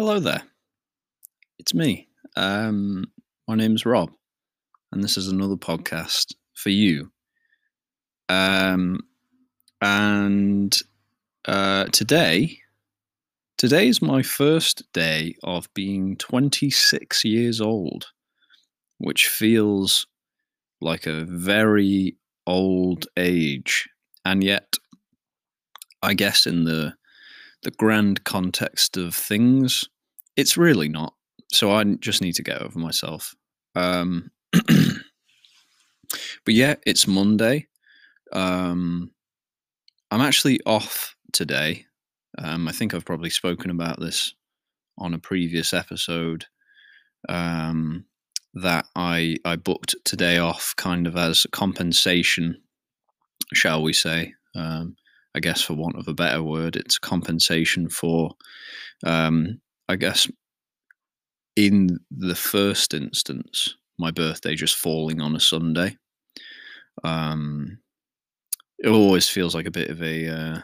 Hello there. It's me. Um, my name's Rob, and this is another podcast for you. Um, and uh, today, today is my first day of being 26 years old, which feels like a very old age, and yet, I guess in the the grand context of things, it's really not. So I just need to get over myself. Um, but yeah, it's Monday. Um, I'm actually off today. Um, I think I've probably spoken about this on a previous episode. Um, that I I booked today off, kind of as compensation, shall we say? Um, I guess, for want of a better word, it's compensation for, um, I guess, in the first instance, my birthday just falling on a Sunday. Um, it always feels like a bit of a, uh,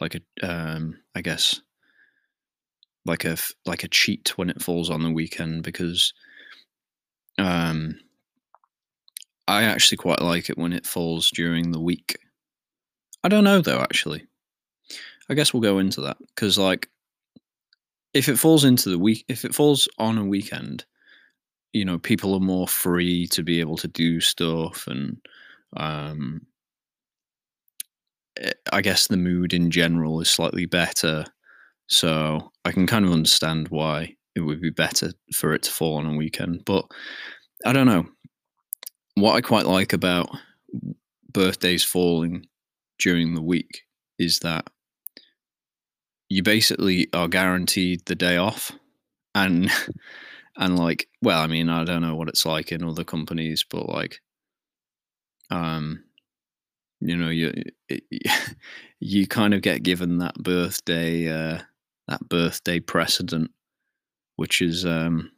like a, um, I guess, like a like a cheat when it falls on the weekend because, um, I actually quite like it when it falls during the week I don't know though. Actually, I guess we'll go into that because like if it falls into the week, if it falls on a weekend, you know, people are more free to be able to do stuff and um eh, I guess the mood in general is slightly better. So I can kind of understand why it would be better for it to fall on a weekend. But I don't know. What I quite like about birthdays falling during the week is that you basically are guaranteed the day off and and like well i mean i don't know what it's like in other companies but like um you know you you kind of get given that birthday uh that birthday precedent which is um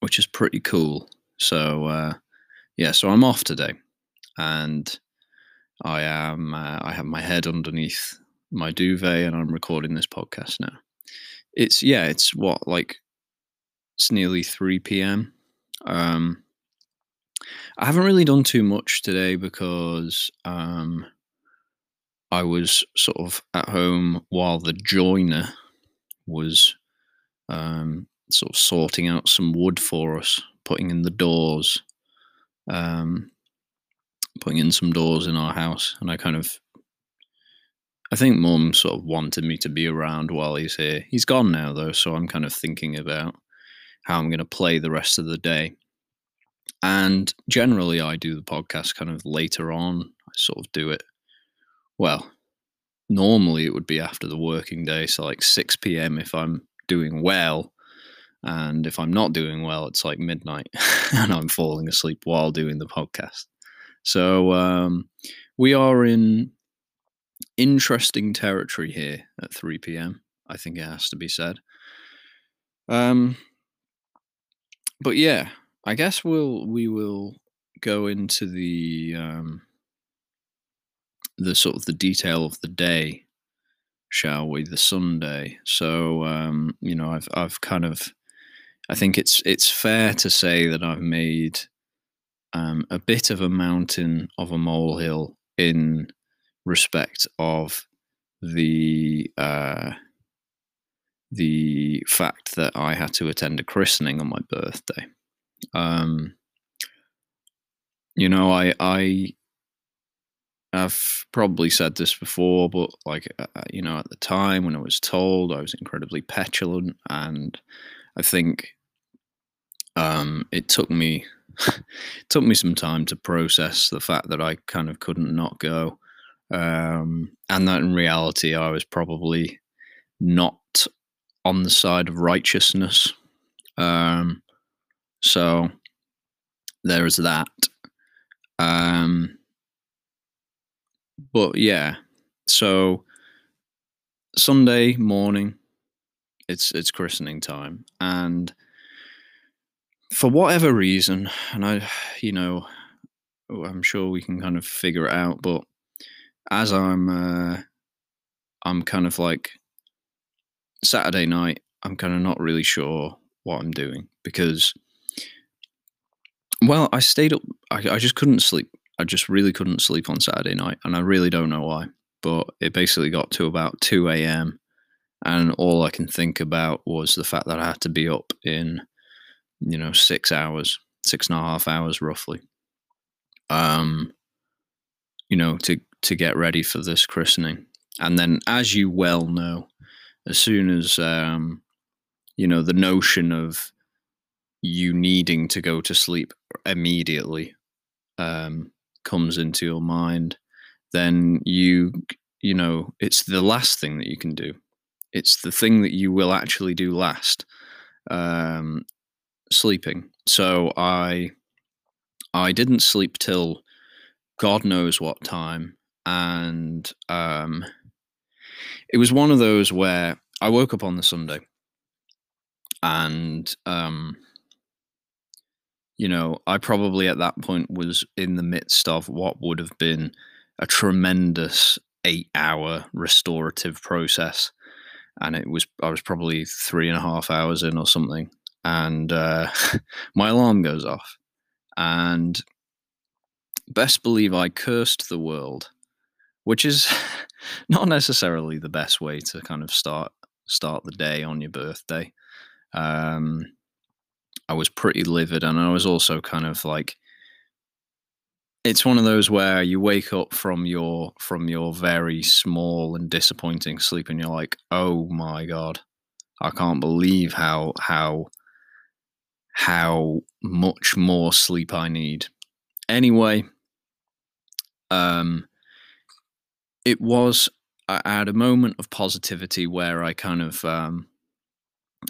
which is pretty cool. So uh yeah so i'm off today and I am. Uh, I have my head underneath my duvet, and I'm recording this podcast now. It's yeah. It's what like it's nearly three p.m. Um, I haven't really done too much today because um, I was sort of at home while the joiner was um, sort of sorting out some wood for us, putting in the doors. Um, putting in some doors in our house, and I kind of, I think Mum sort of wanted me to be around while he's here. He's gone now though, so I'm kind of thinking about how I'm going to play the rest of the day. And generally, I do the podcast kind of later on. I sort of do it. Well, normally it would be after the working day, so like 6 p.m. if I'm doing well. And if I'm not doing well, it's like midnight and I'm falling asleep while doing the podcast. So um, we are in interesting territory here at 3 p.m. I think it has to be said. Um, but yeah, I guess we'll we will go into the um, the sort of the detail of the day, shall we? The Sunday. So um, you know, I've I've kind of I think it's it's fair to say that I've made um, a bit of a mountain of a molehill in respect of the uh, the fact that I had to attend a christening on my birthday. Um, you know, I I I've probably said this before, but like uh, uh, you know, at the time when I was told, I was incredibly petulant, and I think um, it took me it took me some time to process the fact that I kind of couldn't not go. Um, and that in reality, I was probably not on the side of righteousness. Um, so there is that. Um, but yeah, so Sunday morning, it's it's christening time, and for whatever reason, and I, you know, I'm sure we can kind of figure it out. But as I'm, uh, I'm kind of like Saturday night, I'm kind of not really sure what I'm doing because, well, I stayed up. I, I just couldn't sleep. I just really couldn't sleep on Saturday night, and I really don't know why. But it basically got to about 2 a.m. And all I can think about was the fact that I had to be up in, you know, six hours, six and a half hours roughly. Um, you know, to to get ready for this christening. And then, as you well know, as soon as um, you know the notion of you needing to go to sleep immediately um, comes into your mind, then you you know it's the last thing that you can do. It's the thing that you will actually do last, um, sleeping. So I I didn't sleep till God knows what time. And um, it was one of those where I woke up on the Sunday and, um, you know, I probably at that point was in the midst of what would have been a tremendous eight hour restorative process. And it was, I was probably three and a half hours in or something. And uh, my alarm goes off. And best believe I cursed the world, which is not necessarily the best way to kind of start start the day on your birthday. Um, I was pretty livid, and I was also kind of like, it's one of those where you wake up from your from your very small and disappointing sleep, and you're like, oh my god, I can't believe how how how much more sleep I need. Anyway, um, it was I had a moment of positivity where I kind of um,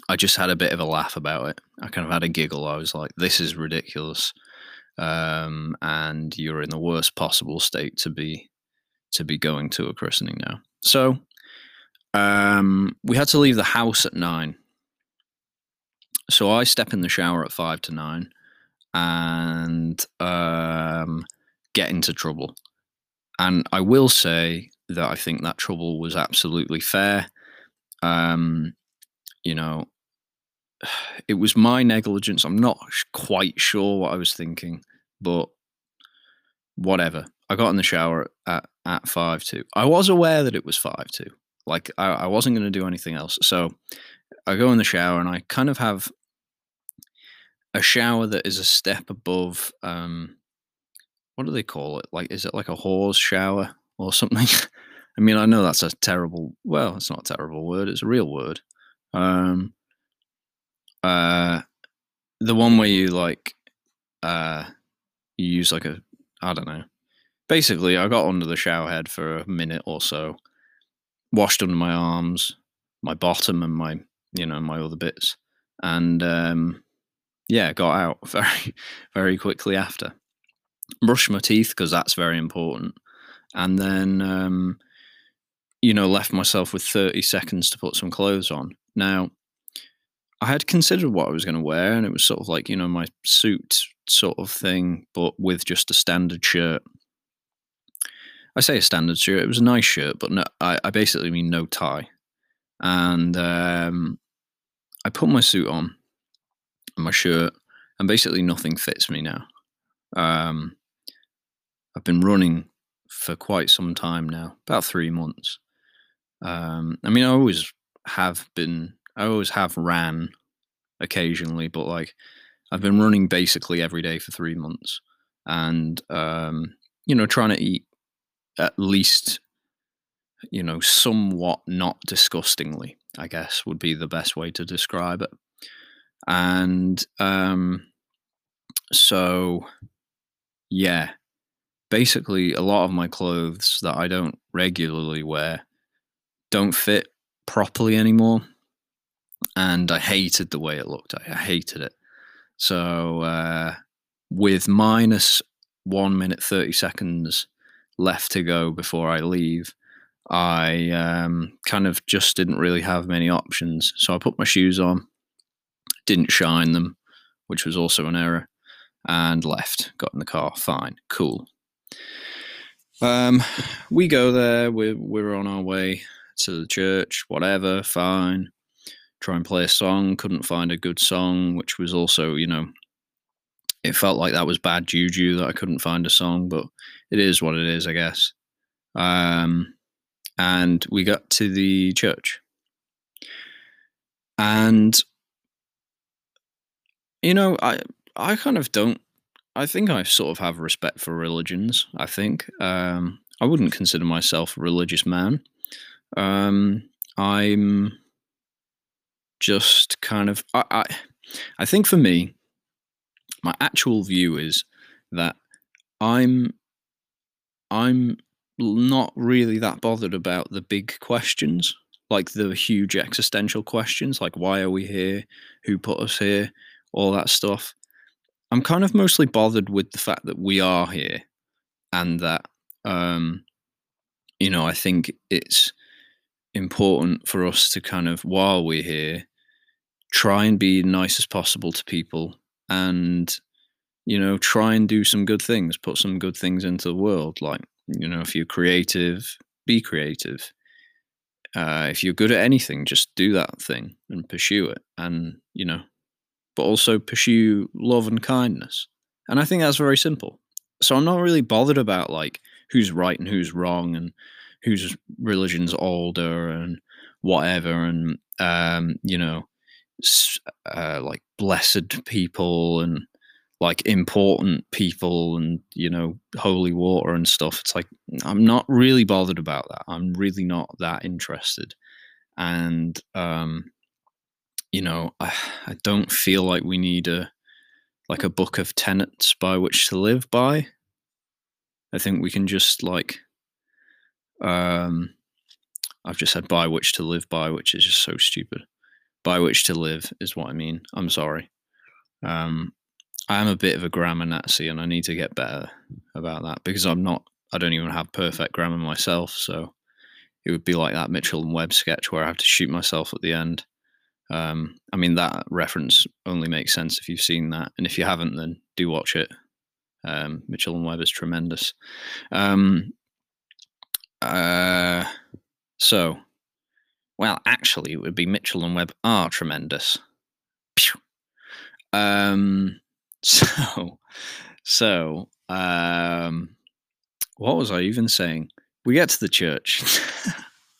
I just had a bit of a laugh about it. I kind of had a giggle. I was like, "This is ridiculous," um, and you're in the worst possible state to be to be going to a christening now. So um, we had to leave the house at nine. So I step in the shower at five to nine, and um, get into trouble. And I will say that I think that trouble was absolutely fair. Um, you know, it was my negligence. I'm not quite sure what I was thinking, but whatever. I got in the shower at, at five two. I was aware that it was five two. Like I, I wasn't going to do anything else. So I go in the shower and I kind of have a shower that is a step above um, what do they call it? Like, is it like a horse shower or something? I mean, I know that's a terrible. Well, it's not a terrible word. It's a real word. Um, uh, the one where you like, uh, you use like a, I don't know. Basically, I got under the shower head for a minute or so, washed under my arms, my bottom, and my, you know, my other bits, and um, yeah, got out very, very quickly after brush my teeth because that's very important, and then um, you know left myself with thirty seconds to put some clothes on. Now, I had considered what I was going to wear, and it was sort of like you know my suit sort of thing, but with just a standard shirt. I say a standard shirt; it was a nice shirt, but no, I, I basically mean no tie, and um, I put my suit on, my shirt, and basically nothing fits me now. Um, I've been running for quite some time now, about three months. Um, I mean, I always have been, I always have ran occasionally, but like I've been running basically every day for three months and, um, you know, trying to eat at least, you know, somewhat not disgustingly, I guess would be the best way to describe it. And um, so, yeah, basically a lot of my clothes that I don't regularly wear don't fit properly anymore. And I hated the way it looked. I hated it. So uh, with minus one minute, 30 seconds left to go before I leave, I um, kind of just didn't really have many options. So I put my shoes on, didn't shine them, which was also an error, and left. Got in the car. Fine, cool. Um, we go there. We're we're on our way to the church. Whatever, fine. try and play a song. Couldn't find a good song, which was also, you know, it felt like that was bad juju that I couldn't find a song, but it is what it is, I guess. Um, and we got to the church. And you know, I I kind of don't I think I sort of have respect for religions, I think. Um, I wouldn't consider myself a religious man. Um, I'm just kind of I, I I think for me, my actual view is that I'm I'm not really that bothered about the big questions, like the huge existential questions, like why are we here, who put us here, all that stuff. I'm kind of mostly bothered with the fact that we are here, and that um, you know I think it's important for us to kind of while we're here try and be nice as possible to people and you know try and do some good things put some good things into the world like you know if you're creative be creative. Uh, if you're good at anything just do that thing and pursue it and you know but also pursue love and kindness. And i think that's very simple. So i'm not really bothered about like who's right and who's wrong and whose religion's older and whatever and um you know uh, like blessed people and like important people and you know holy water and stuff. It's like i'm not really bothered about that. I'm really not that interested. And um you know i i don't feel like we need a like a book of tenets by which to live by. I think we can just like um i've just said by which to live by which is just so stupid. By which to live is what I mean. I'm sorry. Um, I am a bit of a grammar Nazi, and I need to get better about that because I'm not. I don't even have perfect grammar myself, so it would be like that Mitchell and Webb sketch where I have to shoot myself at the end. Um, I mean, that reference only makes sense if you've seen that, and if you haven't, then do watch it. Um, Mitchell and Webb is tremendous. Um, uh, so well, actually, it would be Mitchell and Webb are tremendous. Um, so, so, um, what was I even saying? We get to the church.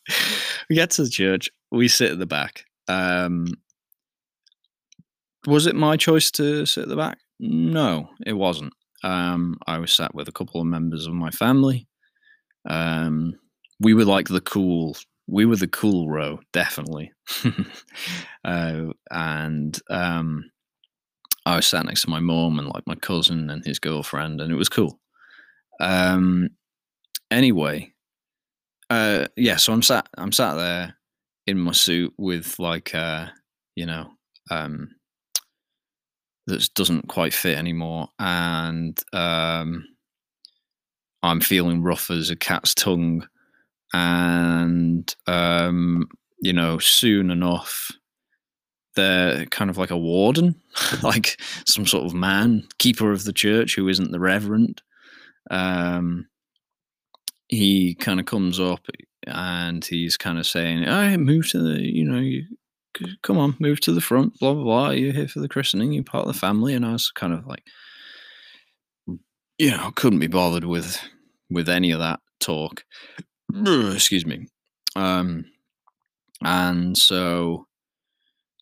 we get to the church. We sit at the back. Um, was it my choice to sit at the back? No, it wasn't. Um, I was sat with a couple of members of my family. Um, we were like the cool we were the cool row, definitely. uh, and um, I was sat next to my mom and like my cousin and his girlfriend, and it was cool. Um, anyway, uh, yeah, so I'm sat, I'm sat there in my suit with like, uh, you know, um, that doesn't quite fit anymore, and um, I'm feeling rough as a cat's tongue and um, you know, soon enough, they're kind of like a warden, like some sort of man, keeper of the church who isn't the reverend. Um, he kind of comes up and he's kind of saying, "I right, move to the, you know, you come on, move to the front, blah blah blah. You're here for the christening. You're part of the family." And I was kind of like, you know, couldn't be bothered with with any of that talk excuse me. Um, and so,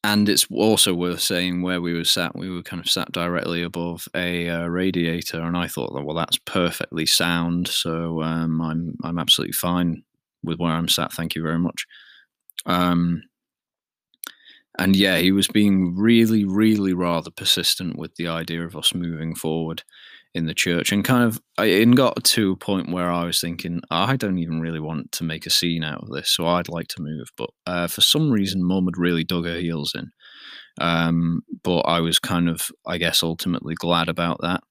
and it's also worth saying where we were sat. We were kind of sat directly above a uh, radiator, and I thought, well, that's perfectly sound. So um, I'm I'm absolutely fine with where I'm sat. Thank you very much. Um, and yeah, he was being really, really rather persistent with the idea of us moving forward in the church and kind of it got to a point where I was thinking I don't even really want to make a scene out of this so I'd like to move but uh, for some reason mum had really dug her heels in um, but I was kind of I guess ultimately glad about that.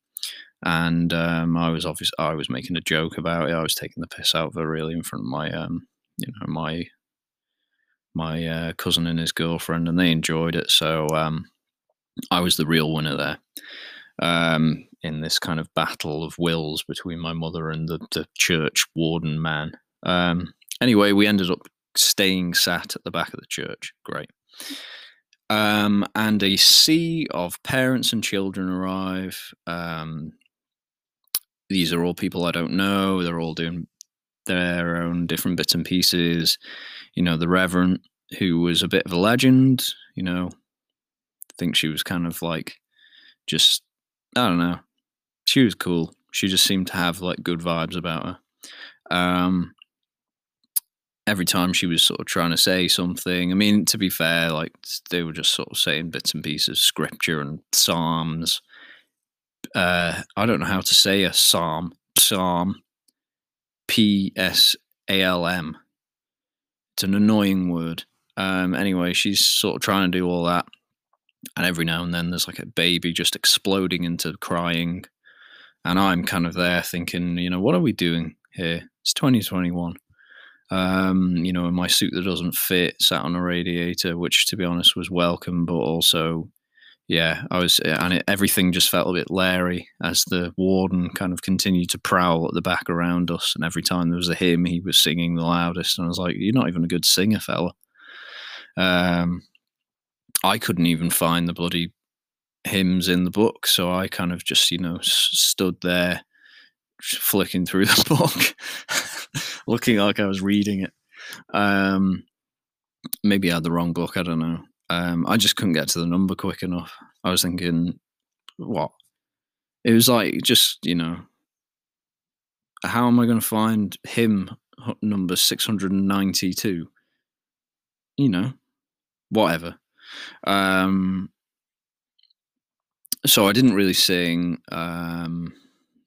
And um, I was obviously I was making a joke about it I was taking the piss out of her really in front of my um, you know my my uh, cousin and his girlfriend and they enjoyed it so um, I was the real winner there. Um, in this kind of battle of wills between my mother and the, the church warden man. Um, anyway, we ended up staying sat at the back of the church. Great. Um, and a sea of parents and children arrive. Um, these are all people I don't know. They're all doing their own different bits and pieces. You know, the Reverend, who was a bit of a legend, you know, I think she was kind of like just, I don't know. She was cool. She just seemed to have like good vibes about her. Um, every time she was sort of trying to say something, I mean, to be fair, like they were just sort of saying bits and pieces, scripture and psalms. Uh, I don't know how to say a psalm. Psalm. P S A L M. It's an annoying word. Um, anyway, she's sort of trying to do all that. And every now and then there's like a baby just exploding into crying. And I'm kind of there thinking, you know, what are we doing here? It's 2021. Um, you know, in my suit that doesn't fit, sat on a radiator, which to be honest was welcome, but also, yeah, I was, and it, everything just felt a bit leery as the warden kind of continued to prowl at the back around us. And every time there was a hymn, he was singing the loudest. And I was like, you're not even a good singer, fella. Um, I couldn't even find the bloody hymns in the book, so I kind of just, you know, stood there flicking through the book, looking like I was reading it. Um, maybe I had the wrong book. I don't know. Um, I just couldn't get to the number quick enough. I was thinking, what? It was like just you know, how am I going to find hymn number six hundred and ninety-two? You know, whatever. Um, so I didn't really sing. Um,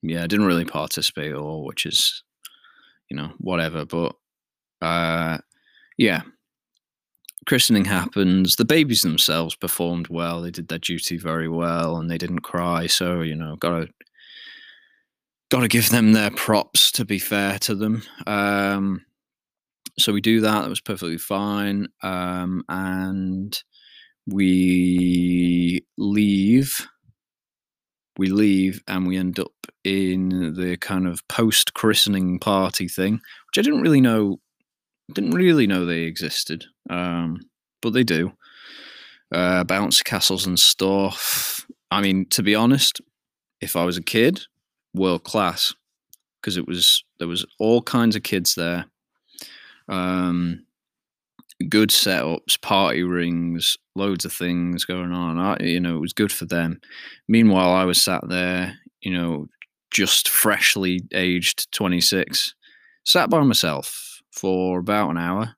yeah, I didn't really participate at all, which is, you know, whatever. But uh, yeah, christening happens. The babies themselves performed well. They did their duty very well, and they didn't cry. So you know, gotta gotta give them their props. To be fair to them. Um, so we do that. That was perfectly fine. Um, and we leave we leave and we end up in the kind of post christening party thing, which I didn't really know didn't really know they existed, um, but they do. Uh, bouncy castles and stuff. I mean, to be honest, if I was a kid, world class, because it was there was all kinds of kids there. Um, good setups, party rings, loads of things going on. I, you know, it was good for them. Meanwhile, I was sat there, you know, just freshly aged 26, sat by myself for about an hour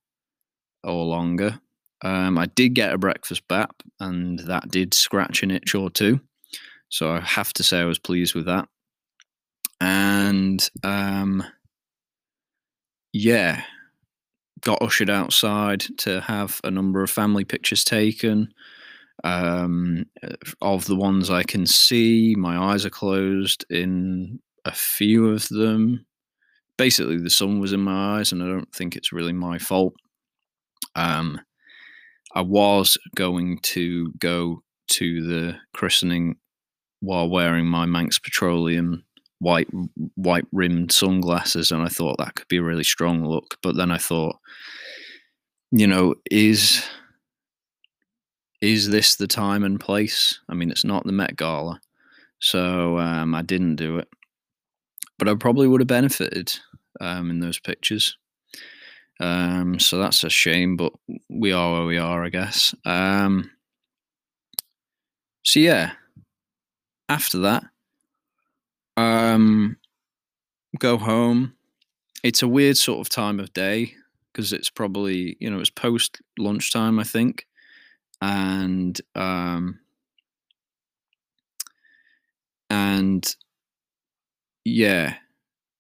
or longer. Um, I did get a breakfast bap, and that did scratch an itch or two. So I have to say I was pleased with that. And um, yeah, got ushered outside to have a number of family pictures taken. Um, of the ones I can see, my eyes are closed in a few of them. Basically, the sun was in my eyes, and I don't think it's really my fault. Um, I was going to go to the christening while wearing my Manx Petroleum white white rimmed sunglasses, and I thought that could be a really strong look. But then I thought, you know, is is this the time and place? I mean, it's not the Met Gala, so um, I didn't do it. But I probably would have benefited um, in those pictures. Um, so that's a shame, but we are where we are, I guess. Um, so yeah, after that, um, go home. It's a weird sort of time of day because it's probably you know it's post lunchtime, I think, and um, and yeah,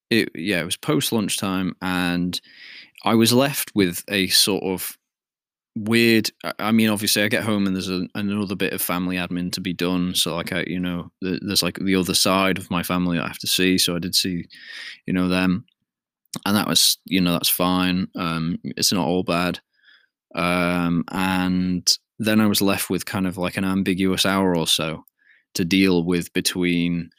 it yeah it was post lunchtime, and I was left with a sort of weird i mean obviously i get home and there's a, another bit of family admin to be done. So like i you know there's like the other side of my family i have to see. So i did see you know them. And that was you know that's fine. Um it's not all bad. Um and then i was left with kind of like an ambiguous hour or so to deal with between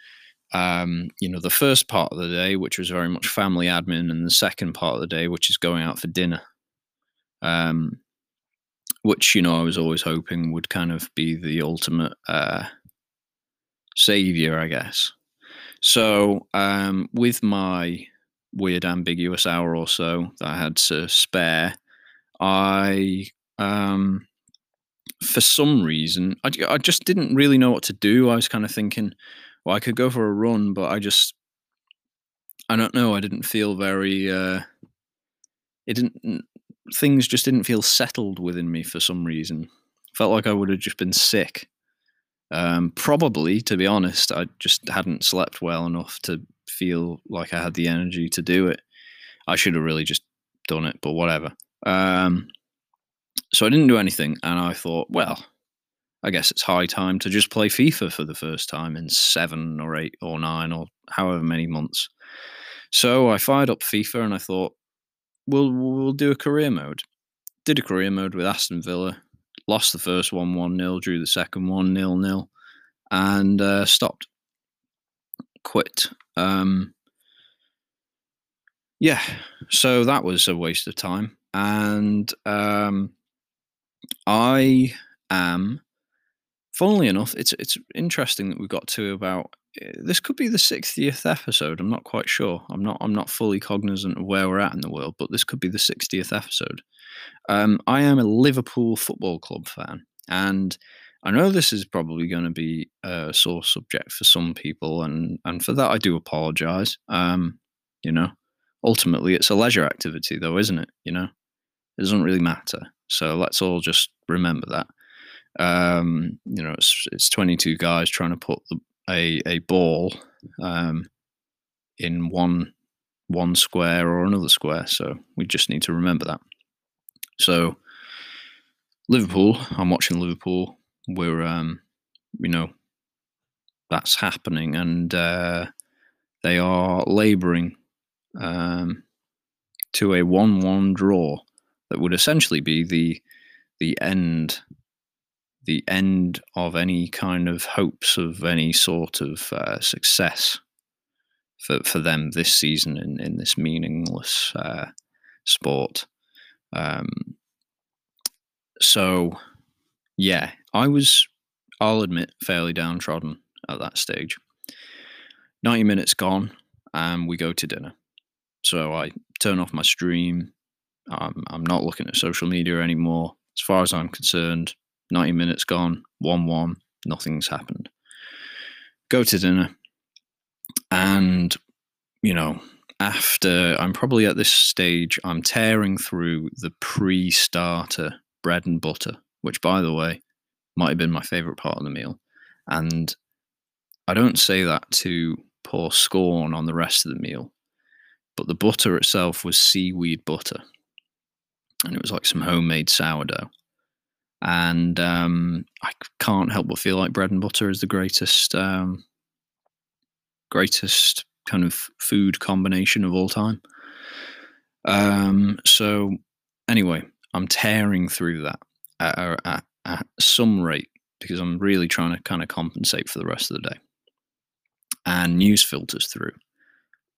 um you know the first part of the day which was very much family admin and the second part of the day which is going out for dinner. Um which you know I was always hoping would kind of be the ultimate uh, savior, I guess. So um, with my weird ambiguous hour or so that I had to spare, I um, for some reason I, I just didn't really know what to do. I was kind of thinking, well, I could go for a run, but I just I don't know. I didn't feel very. Uh, it didn't. Things just didn't feel settled within me for some reason. Felt like I would have just been sick. Um, probably, to be honest, I just hadn't slept well enough to feel like I had the energy to do it. I should have really just done it, but whatever. Um, so I didn't do anything, and I thought, well, I guess it's high time to just play FIFA for the first time in seven or eight or nine or however many months. So I fired up FIFA and I thought, we'll we'll do a career mode. Did a career mode with Aston Villa. Lost the first one one 0 drew the second one nil nil, and uh, stopped. Quit. Um, yeah, so that was a waste of time, and um, I am. Funnily enough, it's it's interesting that we got to about this could be the 60th episode. I'm not quite sure. I'm not I'm not fully cognizant of where we're at in the world, but this could be the 60th episode. Um, I am a Liverpool Football Club fan, and I know this is probably going to be a sore subject for some people, and and for that I do apologise. Um, you know, ultimately it's a leisure activity, though, isn't it? You know, it doesn't really matter. So let's all just remember that. Um, you know, it's it's 22 guys trying to put the a a ball um, in one one square or another square. So we just need to remember that. So Liverpool, I'm watching Liverpool. We're um, you know that's happening, and uh, they are labouring um, to a one-one draw that would essentially be the the end the end of any kind of hopes of any sort of uh, success for, for them this season in, in this meaningless uh, sport. Um, so, yeah, I was, I'll admit, fairly downtrodden at that stage. 90 minutes gone, and we go to dinner. So I turn off my stream. Um, I'm not looking at social media anymore. As far as I'm concerned, 90 minutes gone, 1 1, nothing's happened. Go to dinner. And, you know, after I'm probably at this stage, I'm tearing through the pre starter bread and butter, which, by the way, might have been my favorite part of the meal. And I don't say that to pour scorn on the rest of the meal, but the butter itself was seaweed butter. And it was like some homemade sourdough and um, I can't help but feel like bread and butter is the greatest, um, greatest kind of food combination of all time. Um, so anyway, I'm tearing through that at, at, at some rate because I'm really trying to kind of compensate for the rest of the day. And news filters through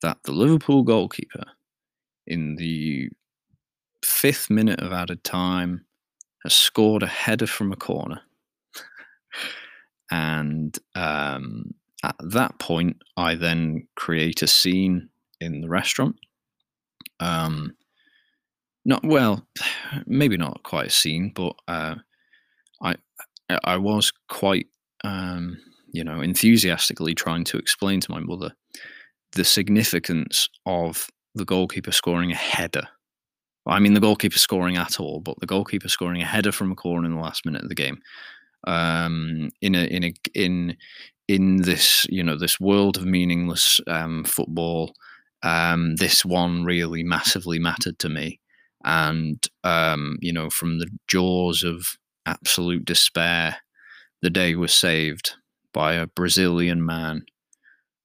that the Liverpool goalkeeper in the fifth minute of added time has scored a header from a corner. and um, at that point, I then create a scene in the restaurant. Um, not well, maybe not quite a scene, but uh, I I was quite um, you know enthusiastically trying to explain to my mother the significance of the goalkeeper scoring a header I mean, the goalkeeper scoring at all, but the goalkeeper scoring a header from a corner in the last minute of the game. Um, in a in a in in this you know this world of meaningless um, football, um, this one really massively mattered to me, and um, you know from the jaws of absolute despair, the day was saved by a Brazilian man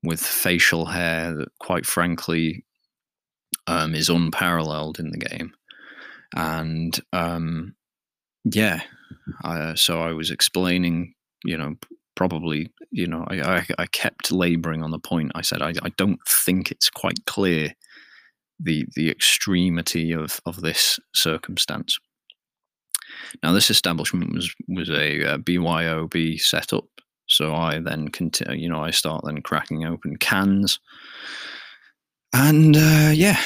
with facial hair that, quite frankly, um, is unparalleled in the game. And um, yeah, I, so I was explaining, you know, probably, you know, I, I, I kept laboring on the point. I said, I, I don't think it's quite clear the the extremity of of this circumstance. Now, this establishment was was a, uh BYOB setup, so I then continue. You know, I start then cracking open cans, and uh, yeah,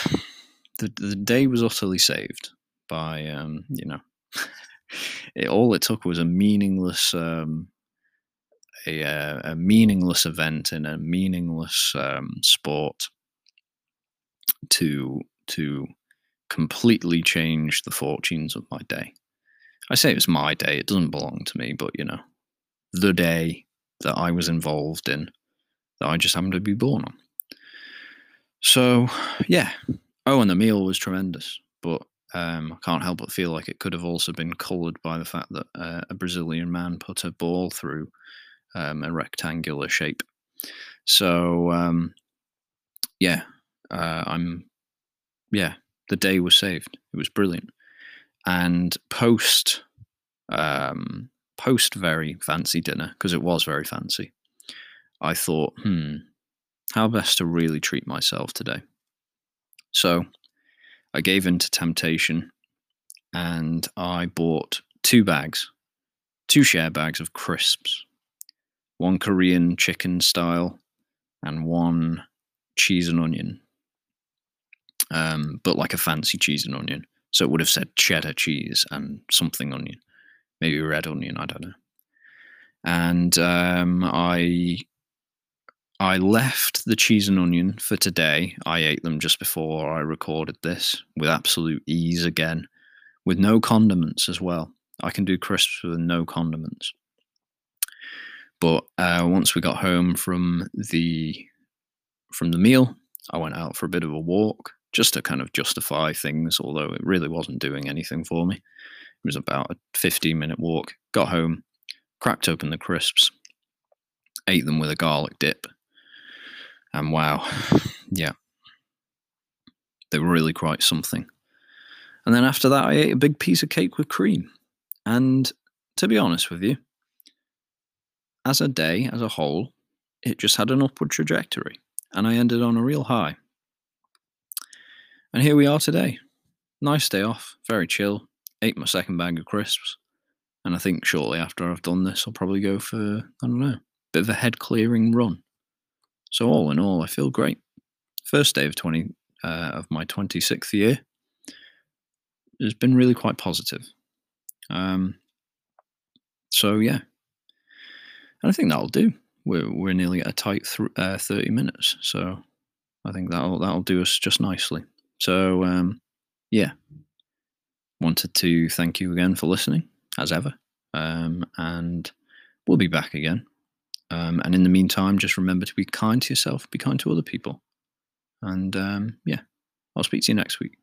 the the day was utterly saved by um, you know, it, all it took was a meaningless um, a, uh, a meaningless event in a meaningless um, sport to to completely change the fortunes of my day. I say it was my day; it doesn't belong to me, but you know, the day that I was involved in, that I just happened to be born on. So, yeah. Oh, and the meal was tremendous, but um, I can't help but feel like it could have also been coloured by the fact that uh, a Brazilian man put a ball through um, a rectangular shape. So, um, yeah, uh, I'm, yeah, the day was saved. It was brilliant. And post, um, post very fancy dinner, because it was very fancy, I thought, hmm, how best to really treat myself today. So I gave in to temptation and I bought two bags, two share bags of crisps, one Korean chicken style and one cheese and onion. Um, but like a fancy cheese and onion. So it would have said cheddar cheese and something onion, maybe red onion, I don't know. And um, I I left the cheese and onion for today. I ate them just before I recorded this with absolute ease again, with no condiments as well. I can do crisps with no condiments. But uh, once we got home from the from the meal, I went out for a bit of a walk just to kind of justify things, although it really wasn't doing anything for me. It was about a 15 minute walk. Got home, cracked open the crisps, ate them with a garlic dip, and wow, yeah, they were really quite something. And then after that, I ate a big piece of cake with cream. And to be honest with you, as a day, as a whole, it just had an upward trajectory. And I ended on a real high. And here we are today. Nice day off, very chill. Ate my second bag of crisps. And I think shortly after I've done this, I'll probably go for, I don't know, a bit of a head clearing run. So all in all, I feel great. First day of twenty uh, of my twenty sixth year has been really quite positive. Um, so yeah, and I think that'll do. We're we're nearly at a tight th- uh, thirty minutes, so I think that'll that'll do us just nicely. So um, yeah, wanted to thank you again for listening as ever, um, and we'll be back again um, and in the meantime, just remember to be kind to yourself, be kind to other people. And um, yeah, I'll speak to you next week.